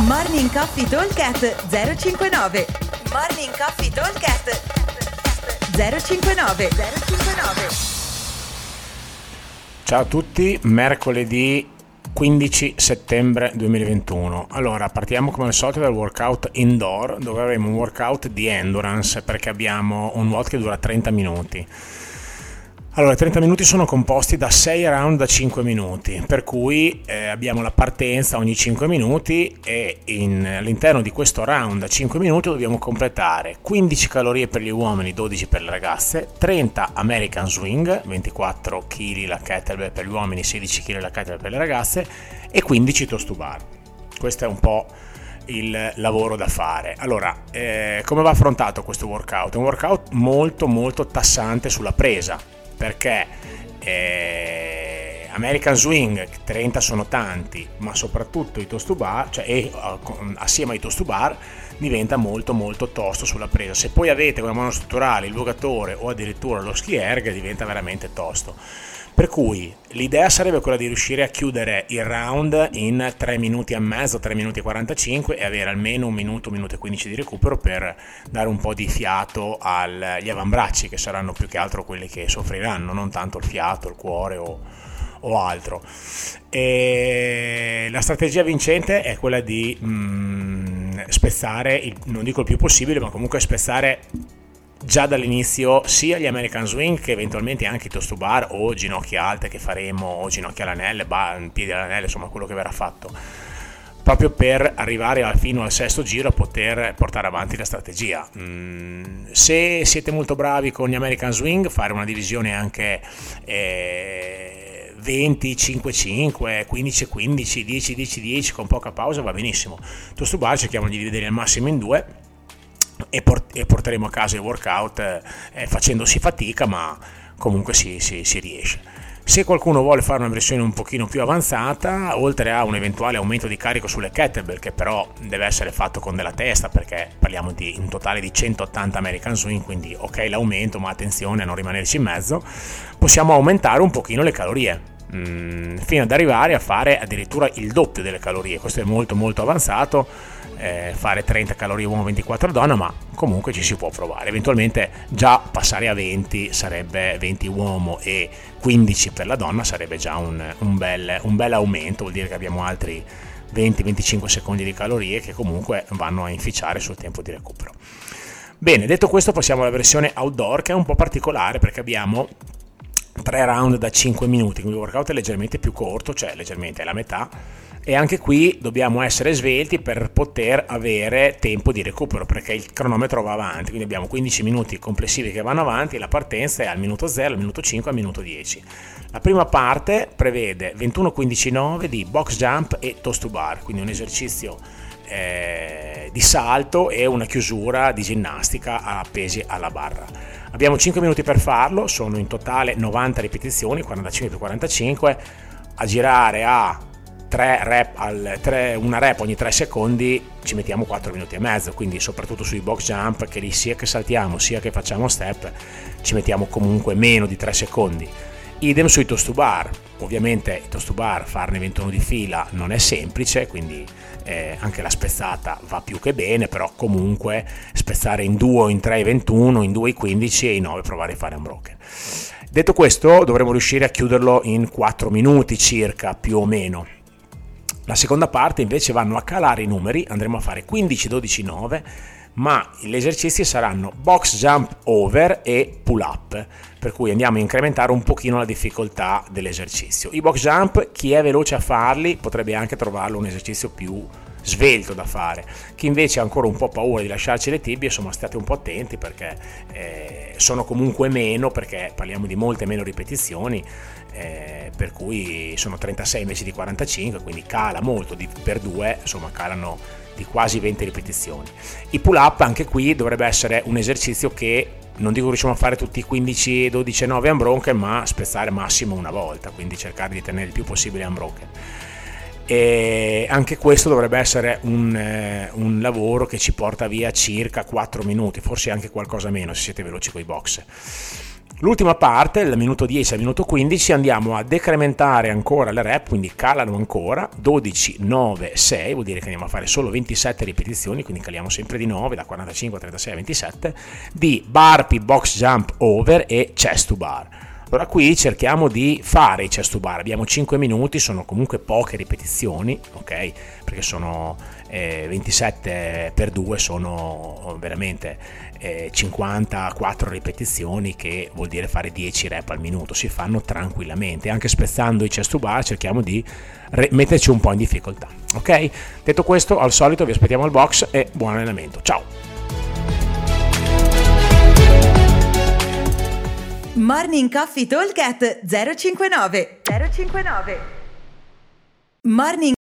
Morning Coffee Talkcast 059 Morning Coffee Talkcast 059 059 Ciao a tutti, mercoledì 15 settembre 2021. Allora, partiamo come al solito dal workout indoor, dove avremo un workout di endurance perché abbiamo un WOD che dura 30 minuti. Allora, i 30 minuti sono composti da 6 round da 5 minuti, per cui eh, abbiamo la partenza ogni 5 minuti e in, all'interno di questo round da 5 minuti dobbiamo completare 15 calorie per gli uomini, 12 per le ragazze, 30 American Swing, 24 kg la kettlebell per gli uomini, 16 kg la kettlebell per le ragazze e 15 toast to bar. Questo è un po' il lavoro da fare. Allora, eh, come va affrontato questo workout? È un workout molto molto tassante sulla presa perché eh, American Swing 30 sono tanti ma soprattutto i toast to bar cioè, e, uh, assieme ai toast to bar diventa molto molto tosto sulla presa se poi avete come monostrutturale il vogatore o addirittura lo ski erg diventa veramente tosto per cui l'idea sarebbe quella di riuscire a chiudere il round in 3 minuti e mezzo, 3 minuti e 45 e avere almeno un minuto, un minuto e 15 di recupero per dare un po' di fiato agli avambracci che saranno più che altro quelli che soffriranno, non tanto il fiato, il cuore o, o altro. E la strategia vincente è quella di mm, spezzare, il, non dico il più possibile, ma comunque spezzare già dall'inizio sia gli American Swing che eventualmente anche i toast to bar o ginocchia alte che faremo o ginocchia all'anelle, piedi all'anelle, insomma quello che verrà fatto proprio per arrivare fino al sesto giro a poter portare avanti la strategia. Mm, se siete molto bravi con gli American Swing, fare una divisione anche eh, 20, 5, 5, 15, 15, 10, 10, 10 con poca pausa va benissimo. Toast to bar cerchiamo di dividere al massimo in due e, port- e porteremo a casa il workout eh, facendosi fatica ma comunque si, si, si riesce. Se qualcuno vuole fare una versione un pochino più avanzata, oltre a un eventuale aumento di carico sulle kettlebell, che però deve essere fatto con della testa, perché parliamo di un totale di 180 American Swing, quindi ok l'aumento, ma attenzione a non rimanerci in mezzo, possiamo aumentare un pochino le calorie. Mm, fino ad arrivare a fare addirittura il doppio delle calorie. Questo è molto molto avanzato eh, fare 30 calorie uomo 24 donna ma comunque ci si può provare. Eventualmente già passare a 20 sarebbe 20 uomo e 15 per la donna sarebbe già un, un, bel, un bel aumento. Vuol dire che abbiamo altri 20-25 secondi di calorie che comunque vanno a inficiare sul tempo di recupero. Bene detto questo passiamo alla versione outdoor che è un po' particolare perché abbiamo 3 round da 5 minuti quindi il workout è leggermente più corto cioè leggermente è la metà e anche qui dobbiamo essere svelti per poter avere tempo di recupero perché il cronometro va avanti quindi abbiamo 15 minuti complessivi che vanno avanti e la partenza è al minuto 0 al minuto 5 al minuto 10 la prima parte prevede 21-15-9 di box jump e toast to bar quindi un esercizio eh, di salto e una chiusura di ginnastica a pesi alla barra abbiamo 5 minuti per farlo sono in totale 90 ripetizioni 45 più 45 a girare a 3 rep al, 3, una rep ogni 3 secondi ci mettiamo 4 minuti e mezzo, quindi soprattutto sui box jump che lì sia che saltiamo sia che facciamo step ci mettiamo comunque meno di 3 secondi. Idem sui toast to bar, ovviamente i toast to bar farne 21 di fila non è semplice, quindi eh, anche la spezzata va più che bene, però comunque spezzare in 2 in 3 i 21, in 2 i 15 e in 9 provare a fare un broken. Detto questo dovremo riuscire a chiuderlo in 4 minuti circa più o meno. La seconda parte invece vanno a calare i numeri, andremo a fare 15, 12, 9, ma gli esercizi saranno box jump over e pull up, per cui andiamo a incrementare un pochino la difficoltà dell'esercizio. I box jump, chi è veloce a farli potrebbe anche trovarlo un esercizio più svelto da fare. Chi invece ha ancora un po' paura di lasciarci le tibie, insomma state un po' attenti perché eh, sono comunque meno, perché parliamo di molte meno ripetizioni, eh, per cui sono 36 invece di 45, quindi cala molto di, per due, insomma calano di quasi 20 ripetizioni. I pull up anche qui dovrebbe essere un esercizio che non dico riusciamo a fare tutti i 15, 12, 9 unbroken, ma spezzare massimo una volta, quindi cercare di tenere il più possibile unbroken e anche questo dovrebbe essere un, eh, un, lavoro che ci porta via circa 4 minuti, forse anche qualcosa meno se siete veloci con i box. L'ultima parte, dal minuto 10 al minuto 15, andiamo a decrementare ancora le rep, quindi calano ancora 12, 9, 6, vuol dire che andiamo a fare solo 27 ripetizioni, quindi caliamo sempre di 9, da 45 a 36 a 27, di burpee, box jump over e chest to bar. Allora qui cerchiamo di fare i chest to bar, abbiamo 5 minuti, sono comunque poche ripetizioni, ok? Perché sono eh, 27 per 2, sono veramente eh, 54 ripetizioni che vuol dire fare 10 rep al minuto. Si fanno tranquillamente. Anche spezzando i chest to bar cerchiamo di re- metterci un po' in difficoltà ok? Detto questo al solito vi aspettiamo al box e buon allenamento. Ciao Morning Coffee Talk 059 059 Morning